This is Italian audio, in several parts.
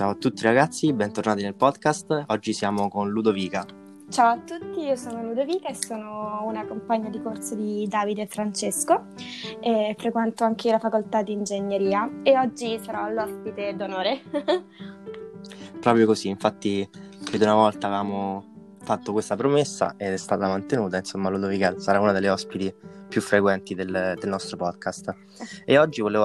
Ciao a tutti ragazzi, bentornati nel podcast. Oggi siamo con Ludovica. Ciao a tutti, io sono Ludovica e sono una compagna di corso di Davide e Francesco e frequento anche la facoltà di ingegneria e oggi sarò l'ospite d'onore. Proprio così, infatti più di una volta avevamo fatto questa promessa ed è stata mantenuta, insomma Ludovica sarà una delle ospiti più frequenti del, del nostro podcast. E oggi volevo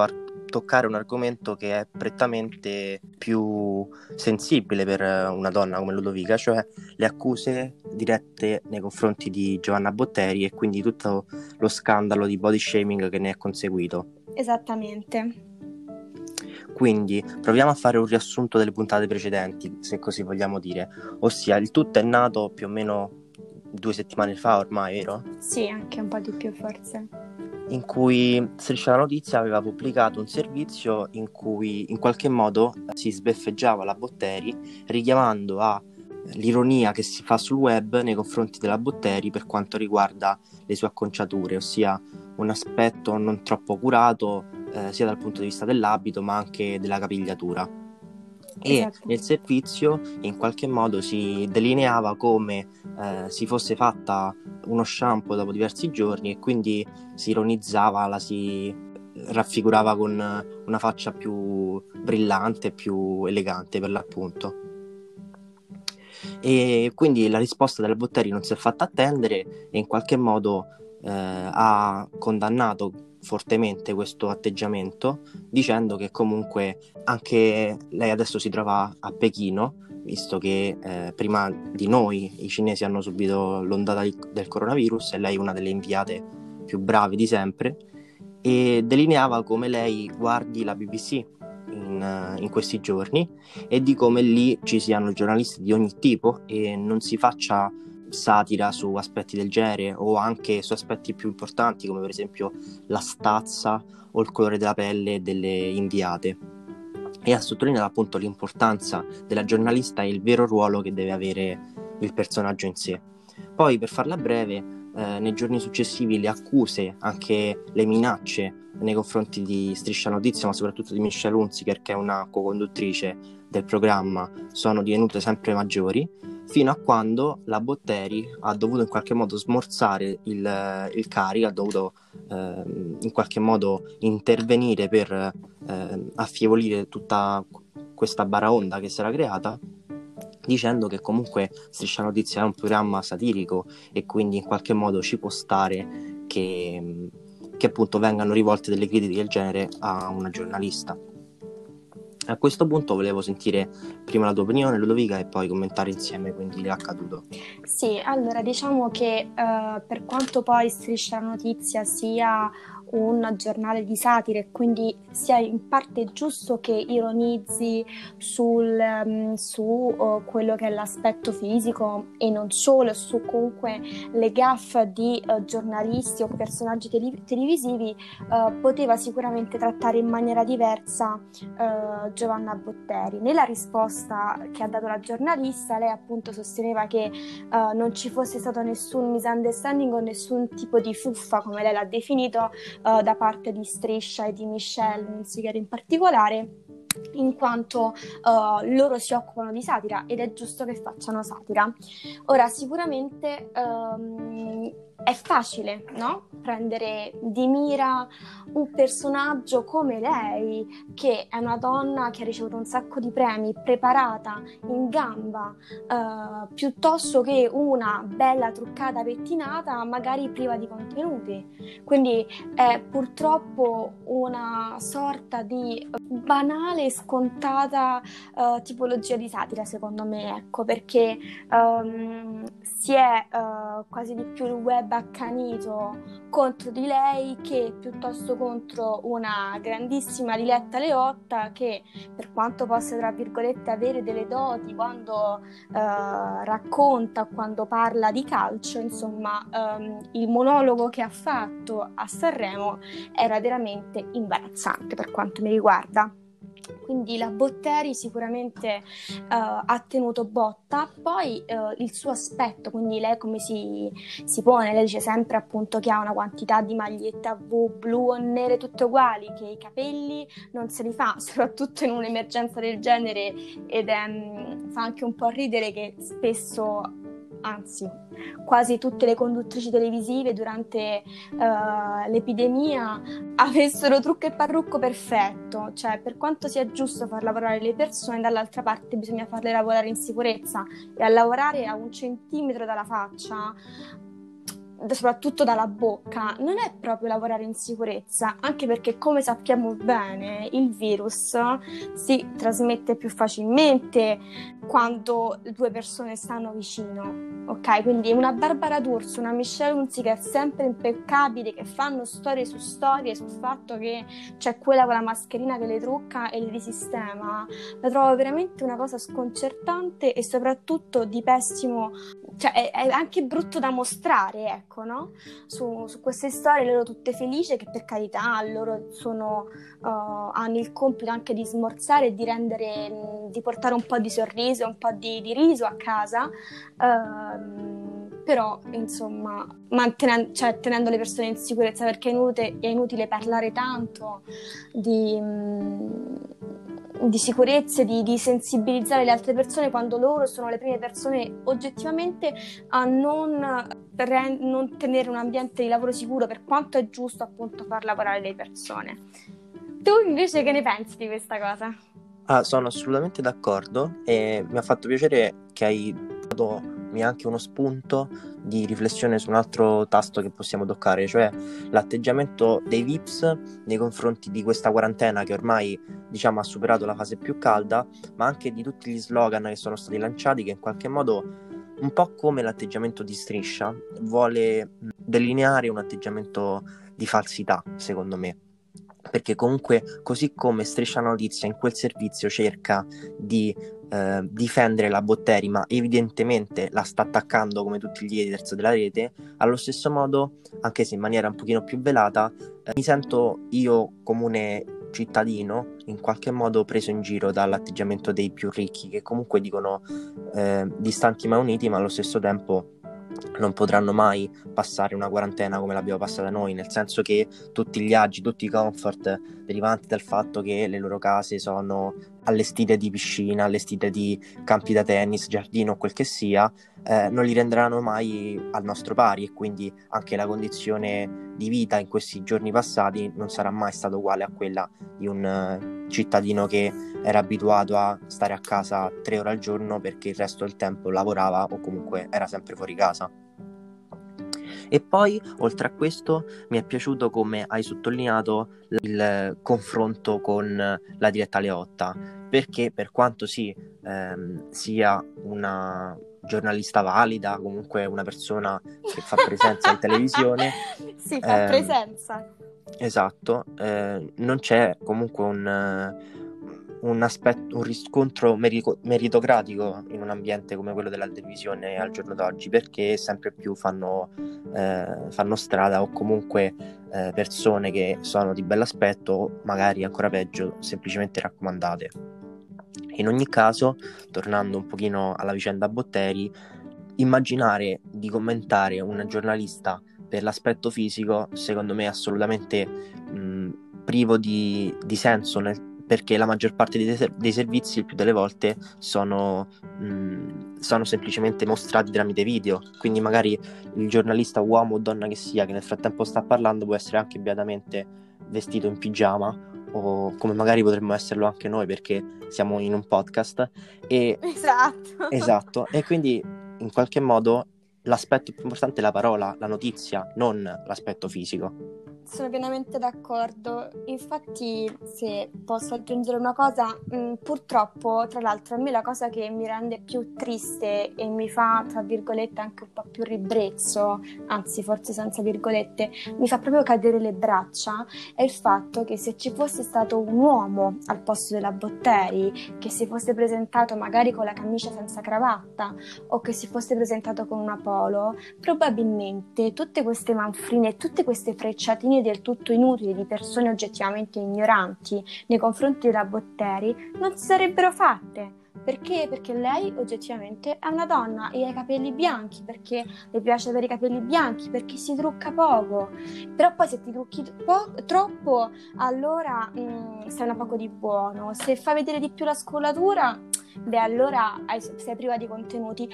toccare un argomento che è prettamente più sensibile per una donna come Ludovica, cioè le accuse dirette nei confronti di Giovanna Botteri e quindi tutto lo scandalo di body shaming che ne è conseguito. Esattamente. Quindi proviamo a fare un riassunto delle puntate precedenti, se così vogliamo dire, ossia il tutto è nato più o meno due settimane fa ormai, vero? Sì, anche un po' di più forse in cui Striscia la Notizia aveva pubblicato un servizio in cui in qualche modo si sbeffeggiava la Botteri richiamando all'ironia che si fa sul web nei confronti della Botteri per quanto riguarda le sue acconciature, ossia un aspetto non troppo curato eh, sia dal punto di vista dell'abito ma anche della capigliatura e esatto. nel servizio in qualche modo si delineava come eh, si fosse fatta uno shampoo dopo diversi giorni e quindi si ironizzava, la si raffigurava con una faccia più brillante, più elegante per l'appunto. E quindi la risposta della Botteri non si è fatta attendere e in qualche modo eh, ha condannato fortemente questo atteggiamento dicendo che comunque anche lei adesso si trova a Pechino visto che eh, prima di noi i cinesi hanno subito l'ondata del coronavirus e lei è una delle inviate più brave di sempre e delineava come lei guardi la BBC in, in, questi giorni e di come lì ci siano giornalisti di ogni tipo e non si faccia satira su aspetti del genere o anche su aspetti più importanti come per esempio la stazza o il colore della pelle delle inviate e ha sottolineato appunto l'importanza della giornalista e il vero ruolo che deve avere il personaggio in sé. Poi per farla breve, eh, nei giorni successivi le accuse, anche le minacce nei confronti di Striscia Notizia, ma soprattutto di Michelle Hunziker, che è una co-conduttrice del programma, sono divenute sempre maggiori fino a quando la Botteri ha dovuto in qualche modo smorzare il, il carico, ha dovuto eh, in qualche modo intervenire per eh, affievolire tutta questa baraonda che si era creata dicendo che comunque Striscia Notizia è un programma satirico e quindi in qualche modo ci può stare che, che appunto vengano rivolte delle critiche del genere a una giornalista. A questo punto volevo sentire prima la tua opinione, Ludovica, e poi commentare insieme quindi l'accaduto. Sì, allora diciamo che uh, per quanto poi Striscia la Notizia sia un giornale di satire quindi sia in parte giusto che ironizzi sul, um, su uh, quello che è l'aspetto fisico e non solo, su comunque le gaffe di uh, giornalisti o personaggi tele- televisivi, uh, poteva sicuramente trattare in maniera diversa Giovanna Botteri. Nella risposta che ha dato la giornalista, lei appunto sosteneva che non ci fosse stato nessun misunderstanding o nessun tipo di fuffa, come lei l'ha definito, uh, da parte di Striscia e di Michelle Hunziker in particolare in quanto uh, loro si occupano di satira ed è giusto che facciano satira. Ora, sicuramente um, è facile, no? Prendere di mira un personaggio come lei, che è una donna che ha ricevuto un sacco di premi, preparata, in gamba, uh, piuttosto che una bella truccata pettinata, magari priva di contenuti. Quindi è purtroppo una sorta di banale scontata uh, tipologia di satira, secondo me, ecco, perché um, si è uh, quasi di più il web accanito contro di lei che piuttosto contro una grandissima Diletta Leotta che per quanto possa tra virgolette avere delle doti quando uh, racconta, quando parla di calcio, insomma um, il monologo che ha fatto a Sanremo era veramente imbarazzante per quanto mi riguarda. Quindi la Botteri sicuramente uh, ha tenuto botta, poi uh, il suo aspetto, quindi lei come si, si, pone, lei dice sempre appunto che ha una quantità di magliette a V blu o nere tutte uguali, che i capelli non se li fa, soprattutto in un'emergenza del genere. Ed è, um, fa anche un po' ridere che spesso anzi quasi tutte le conduttrici televisive durante uh, l'epidemia avessero trucco e parrucco perfetto, cioè per quanto sia giusto far lavorare le persone, dall'altra parte bisogna farle lavorare in sicurezza e a lavorare a un centimetro dalla faccia soprattutto dalla bocca, non è proprio lavorare in sicurezza, anche perché come sappiamo bene il virus si trasmette più facilmente quando due persone stanno vicino, ok? Quindi una Barbara D'Urso, una Michelle Hunziker sempre impeccabili che fanno storie su storie sul fatto che c'è quella con la mascherina che le trucca e le risistema, la trovo veramente una cosa sconcertante e soprattutto di pessimo cioè è, è, anche brutto da mostrare, ecco, no? Su, su, queste storie loro tutte felici che per carità loro sono, uh, hanno il compito anche di smorzare e di rendere, di portare un po' di sorriso, un po' di, di riso a casa, uh, però insomma mantenendo, cioè, tenendo le persone in sicurezza perché è inutile, è inutile parlare tanto di... Um, di sicurezza, di, di, sensibilizzare le altre persone quando loro sono le prime persone oggettivamente a non, pre- non tenere un ambiente di lavoro sicuro per quanto è giusto appunto far lavorare le persone. Tu invece che ne pensi di questa cosa? Ah, sono assolutamente d'accordo e mi ha fatto piacere che hai dato anche uno spunto di riflessione su un altro tasto che possiamo toccare, cioè l'atteggiamento dei VIPs nei confronti di questa quarantena che ormai diciamo ha superato la fase più calda, ma anche di tutti gli slogan che sono stati lanciati che in qualche modo un po' come l'atteggiamento di striscia vuole delineare un atteggiamento di falsità, secondo me perché comunque così come Striscia Notizia in quel servizio cerca di eh, difendere la Botteri, ma evidentemente la sta attaccando come tutti gli haters della rete, allo stesso modo, anche se in maniera un pochino più velata, eh, mi sento io comune cittadino in qualche modo preso in giro dall'atteggiamento dei più ricchi che comunque dicono eh, distanti ma uniti ma allo stesso tempo non potranno mai passare una quarantena come l'abbiamo passata noi, nel senso che tutti gli agi, tutti i comfort derivanti dal fatto che le loro case sono allestite di piscina, allestite di campi da tennis, giardino o quel che sia, eh, non li renderanno mai al nostro pari e quindi anche la condizione di vita in questi giorni passati non sarà mai stata uguale a quella di un uh, cittadino che era abituato a stare a casa tre ore al giorno perché il resto del tempo lavorava o comunque era sempre fuori casa. E poi, oltre a questo, mi è piaciuto come hai sottolineato il confronto con la diretta Leotta, perché per quanto sì, ehm, sia una giornalista valida, comunque una persona che fa presenza in televisione. sì, fa ehm, presenza. Esatto, eh, non c'è comunque un un, aspetto, un riscontro meritocratico in un ambiente come quello della televisione al giorno d'oggi, perché sempre più fanno, eh, fanno strada o comunque eh, persone che sono di bell'aspetto, magari ancora peggio, semplicemente raccomandate. In ogni caso, tornando un pochino alla vicenda Botteri, immaginare di commentare un giornalista per l'aspetto fisico, secondo me è assolutamente mh, privo di, di senso nel, perché la maggior parte dei, dei servizi, il più delle volte, sono, mh, sono, semplicemente mostrati tramite video. Quindi magari il giornalista uomo o donna che sia, che nel frattempo sta parlando, può essere anche beatamente vestito in pigiama o come magari potremmo esserlo anche noi perché siamo in un podcast. E, esatto. Esatto. E quindi in qualche modo l'aspetto più importante è la parola, la notizia, non l'aspetto fisico. Sono pienamente d'accordo. Infatti, se posso aggiungere una cosa, mh, mm, purtroppo, tra l'altro, a me la cosa che mi rende più triste e mi fa, tra virgolette, anche un po' più ribrezzo, anzi, forse senza virgolette, mi fa proprio cadere le braccia, è il fatto che se ci fosse stato un uomo al posto della Botteri, che si fosse presentato magari con la camicia senza cravatta o che si fosse presentato con una polo, probabilmente tutte queste manfrine tutte queste frecciatine opinioni del tutto inutili di persone oggettivamente ignoranti nei confronti della Botteri non si sarebbero fatte. Perché? Perché lei oggettivamente è una donna e ha i capelli bianchi, perché le piace avere i capelli bianchi, perché si trucca poco. Però poi se ti trucchi po- troppo, allora mh, mm, sei una poco di buono. Se fai vedere di più la scollatura, beh allora sei priva di contenuti.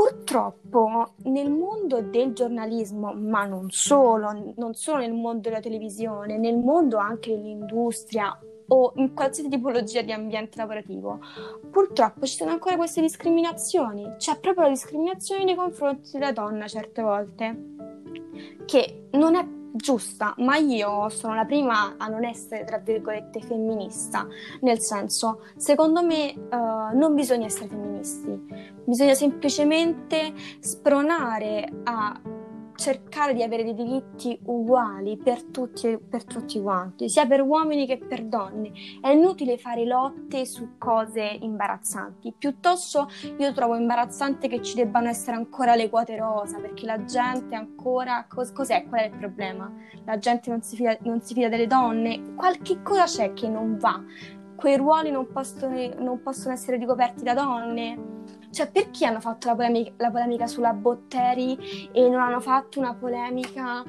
Purtroppo nel mondo del giornalismo, ma non solo, non solo nel mondo della televisione, nel mondo anche dell'industria o in qualsiasi tipologia di ambiente lavorativo, purtroppo ci sono ancora queste discriminazioni. C'è proprio la discriminazione nei confronti della donna certe volte, che non è giusta, ma io sono la prima a non essere, tra virgolette, femminista, nel senso, secondo me uh, non bisogna essere femministi, bisogna semplicemente spronare a cercare di avere dei diritti uguali per tutti, per tutti quanti, sia per uomini che per donne. È inutile fare lotte su cose imbarazzanti. Piuttosto io trovo imbarazzante che ci debbano essere ancora le quote rosa, perché la gente ancora... Cos- cos'è? Qual è il problema? La gente non si fida, non si fida delle donne? Qualche cosa c'è che non va? Quei ruoli non possono, non possono essere ricoperti da donne? Cioè, perché hanno fatto la polemica, la polemica sulla Botteri e non hanno fatto una polemica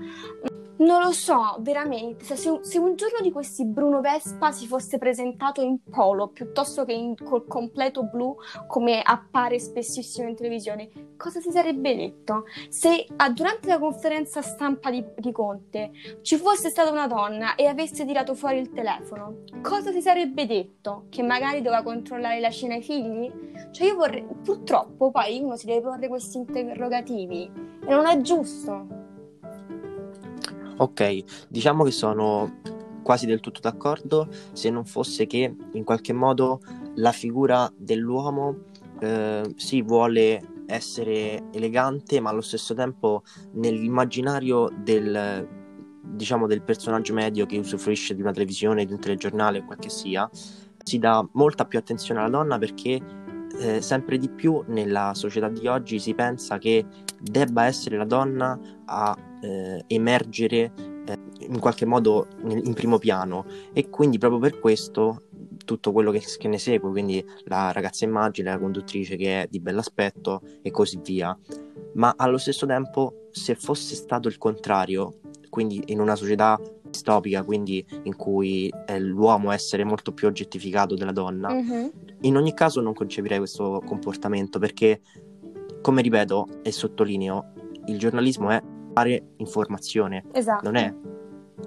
non lo so, veramente. Se, se, un giorno di questi Bruno Vespa si fosse presentato in polo piuttosto che in, col completo blu, come appare spessissimo in televisione, cosa si sarebbe detto? Se ah, durante la conferenza stampa di, di, Conte ci fosse stata una donna e avesse tirato fuori il telefono, cosa si sarebbe detto? Che magari doveva controllare la cena ai figli? Cioè, io vorrei. Purtroppo poi uno si deve porre questi interrogativi e non è giusto. Ok, diciamo che sono quasi del tutto d'accordo, se non fosse che in qualche modo la figura dell'uomo eh, si vuole essere elegante, ma allo stesso tempo nell'immaginario del, diciamo, del personaggio medio che usufruisce di una televisione, di un telegiornale o quel che sia, si dà molta più attenzione alla donna perché eh, sempre di più nella società di oggi si pensa che debba essere la donna a eh, emergere eh, in qualche modo in primo piano e quindi proprio per questo tutto quello che, che, ne segue, quindi la ragazza immagine, la conduttrice che è di bell'aspetto e così via. Ma allo stesso tempo, se fosse stato il contrario, quindi in una società distopica, quindi in cui è l'uomo essere molto più oggettificato della donna, mm-hmm. in ogni caso non concepirei questo comportamento perché, come ripeto e sottolineo, il giornalismo è fare informazione, esatto. non è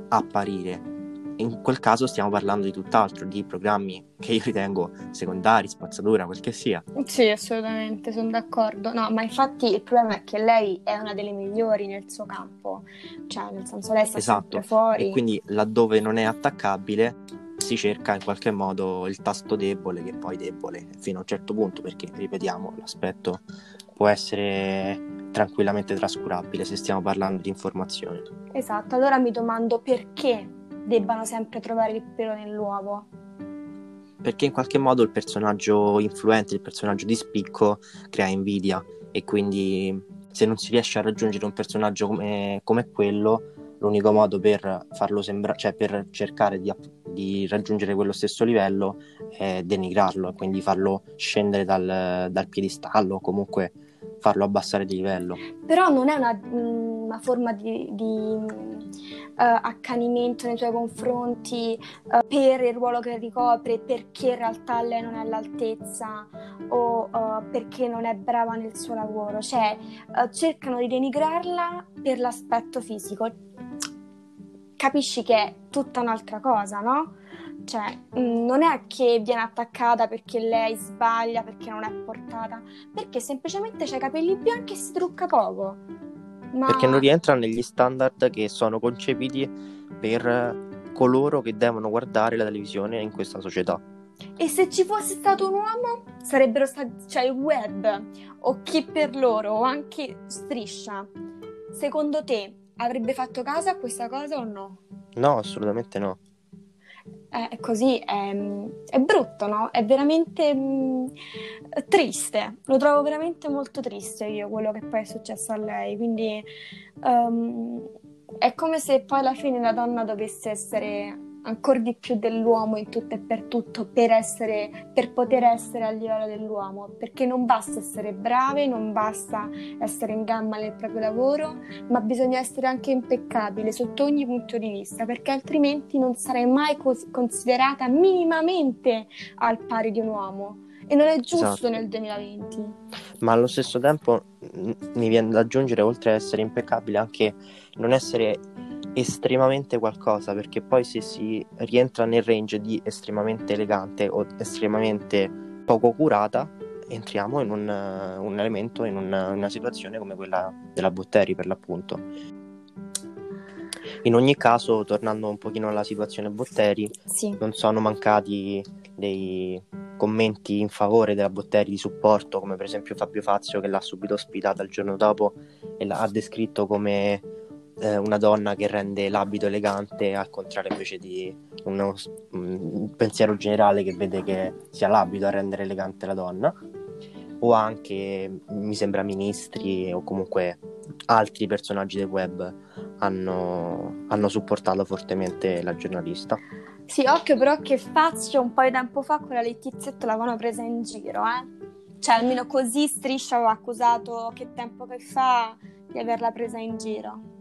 apparire. In quel caso stiamo parlando di tutt'altro, di programmi che io ritengo secondari, spazzatura, quel che sia. Sì, assolutamente, sono d'accordo. No, ma infatti il problema è che lei è una delle migliori nel suo campo, cioè nel senso lei sta esatto. fuori. E quindi laddove non è attaccabile si cerca in qualche modo il tasto debole, che poi debole fino a un certo punto, perché ripetiamo, l'aspetto può essere tranquillamente trascurabile se stiamo parlando di informazioni. Esatto, allora mi domando perché debbano sempre trovare il pelo nell'uovo. Perché in qualche modo il personaggio influente, il personaggio di spicco crea invidia e quindi se non si riesce a raggiungere un personaggio come, come quello, l'unico modo per farlo sembrare, cioè per cercare di, di, raggiungere quello stesso livello è denigrarlo e quindi farlo scendere dal, dal piedistallo o comunque farlo abbassare di livello. Però non è una, una forma di, di uh, accanimento nei tuoi confronti uh, per il ruolo che ricopre, perché in realtà lei non è all'altezza o uh, perché non è brava nel suo lavoro. Cioè, cercano di denigrarla per l'aspetto fisico. Capisci che è tutta un'altra cosa, no? Cioè, mm, non è che viene attaccata perché lei sbaglia, perché non è portata, perché semplicemente ha i capelli bianchi e si trucca poco. Ma... Perché non rientra negli standard che sono concepiti per coloro che devono guardare la televisione in questa società. E se ci fosse stato un uomo, sarebbero stati, cioè il web o chi per loro o anche striscia. Secondo te avrebbe fatto caso a questa cosa o no? No, assolutamente no è così, è, è, brutto, no? È veramente mh, triste, lo trovo veramente molto triste io quello che poi è successo a lei, quindi um, è come se poi alla fine la donna dovesse essere ancora di più dell'uomo in tutto e per tutto per, essere, per poter essere al livello dell'uomo, perché non basta essere brave, non basta essere in gamba nel proprio lavoro, ma bisogna essere anche impeccabile sotto ogni punto di vista, perché altrimenti non sarai mai cos- considerata minimamente al pari di un uomo. E non è giusto esatto. nel 2020. Ma allo stesso tempo mi viene da aggiungere, oltre ad essere impeccabile, anche non essere estremamente qualcosa, perché poi se si rientra nel range di estremamente elegante o estremamente poco curata, entriamo in un, un elemento, in una, una, situazione come quella della Botteri per l'appunto. In ogni caso, tornando un pochino alla situazione Botteri, sì. non sono mancati dei commenti in favore della Botteri di supporto, come per esempio Fabio Fazio che l'ha subito ospitata il giorno dopo e l'ha descritto come eh, una donna che rende l'abito elegante, al contrario invece di uno, un pensiero generale che vede che sia l'abito a rendere elegante la donna, o anche, mi sembra, ministri o comunque altri personaggi del web hanno, hanno supportato fortemente la giornalista. Sì, occhio però che Fazio un po' di tempo fa con la Lettizietta l'avevano presa in giro, eh? Cioè, almeno così Striscia aveva accusato che tempo che fa di averla presa in giro.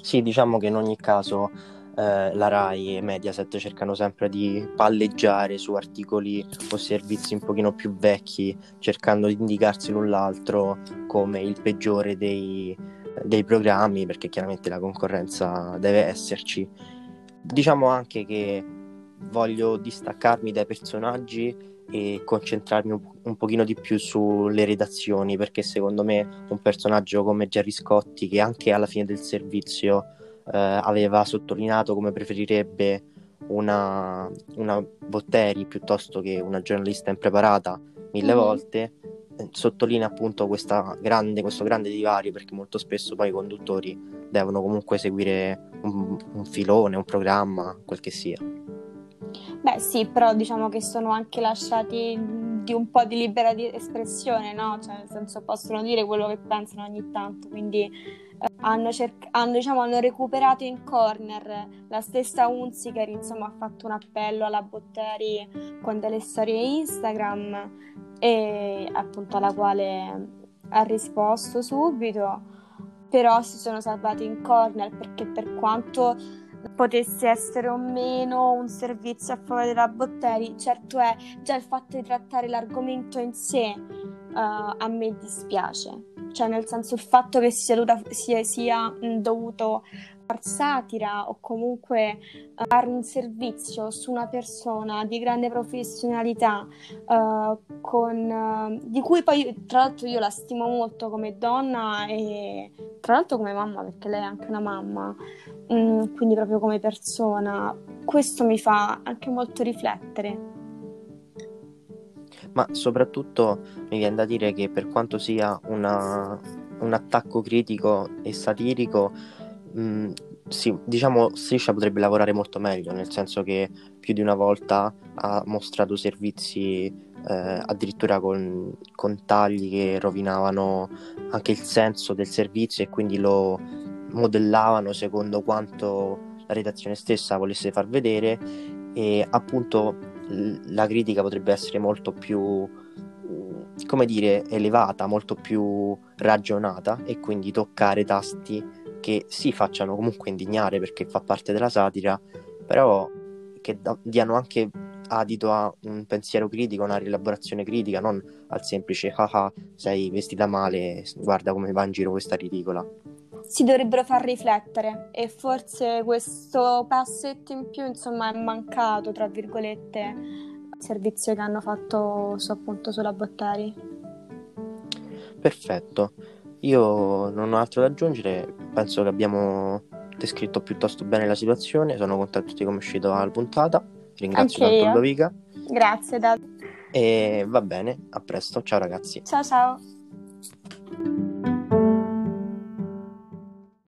Sì, diciamo che in ogni caso eh, la RAI e Mediaset cercano sempre di palleggiare su articoli o servizi un pochino più vecchi, cercando di indicarsi l'un l'altro come il peggiore dei, dei programmi, perché chiaramente la concorrenza deve esserci. Diciamo anche che voglio distaccarmi dai personaggi e concentrarmi un, un pochino di più sulle redazioni perché secondo me un personaggio come Gerry Scotti che anche alla fine del servizio eh, aveva sottolineato come preferirebbe una, una Botteri piuttosto che una giornalista impreparata mille mm. volte eh, sottolinea appunto grande, questo grande divario perché molto spesso poi i conduttori devono comunque seguire un, un filone, un programma, quel che sia. Beh sì, però diciamo che sono anche lasciati di un po' di libera di espressione, no? Cioè nel senso possono dire quello che pensano ogni tanto, quindi eh, hanno, cerc- hanno, diciamo, hanno, recuperato in corner la stessa Unziker, insomma ha fatto un appello alla Botteri con delle storie Instagram e appunto alla quale ha risposto subito, però si sono salvati in corner perché per quanto potesse essere o meno un servizio a favore della Botteri, certo è già il fatto di trattare l'argomento in sé uh, a me dispiace, cioè nel senso il fatto che sia, sia, sia dovuto far satira o comunque uh, fare un servizio su una persona di grande professionalità uh, con, di cui poi tra l'altro io la stimo molto come donna e tra l'altro come mamma perché lei è anche una mamma Mm, quindi proprio come persona, questo mi fa anche molto riflettere. Ma soprattutto mi viene da dire che per quanto sia una, un attacco critico e satirico, mm, sì, diciamo Striscia potrebbe lavorare molto meglio, nel senso che più di una volta ha mostrato servizi eh, addirittura con, con tagli che rovinavano anche il senso del servizio e quindi lo modellavano secondo quanto la redazione stessa volesse far vedere e appunto la critica potrebbe essere molto più come dire elevata, molto più ragionata e quindi toccare tasti che si facciano comunque indignare perché fa parte della satira, però che da- diano anche adito a un pensiero critico, una rielaborazione critica, non al semplice haha sei vestita male, guarda come va in giro questa ridicola si dovrebbero far riflettere e forse questo passetto in più insomma è mancato tra virgolette il servizio che hanno fatto su appunto sulla Botteri perfetto io non ho altro da aggiungere penso che abbiamo descritto piuttosto bene la situazione sono contento di come è uscito la puntata ringrazio Anche tanto Lovica grazie Dad. E va bene a presto ciao ragazzi. Ciao ciao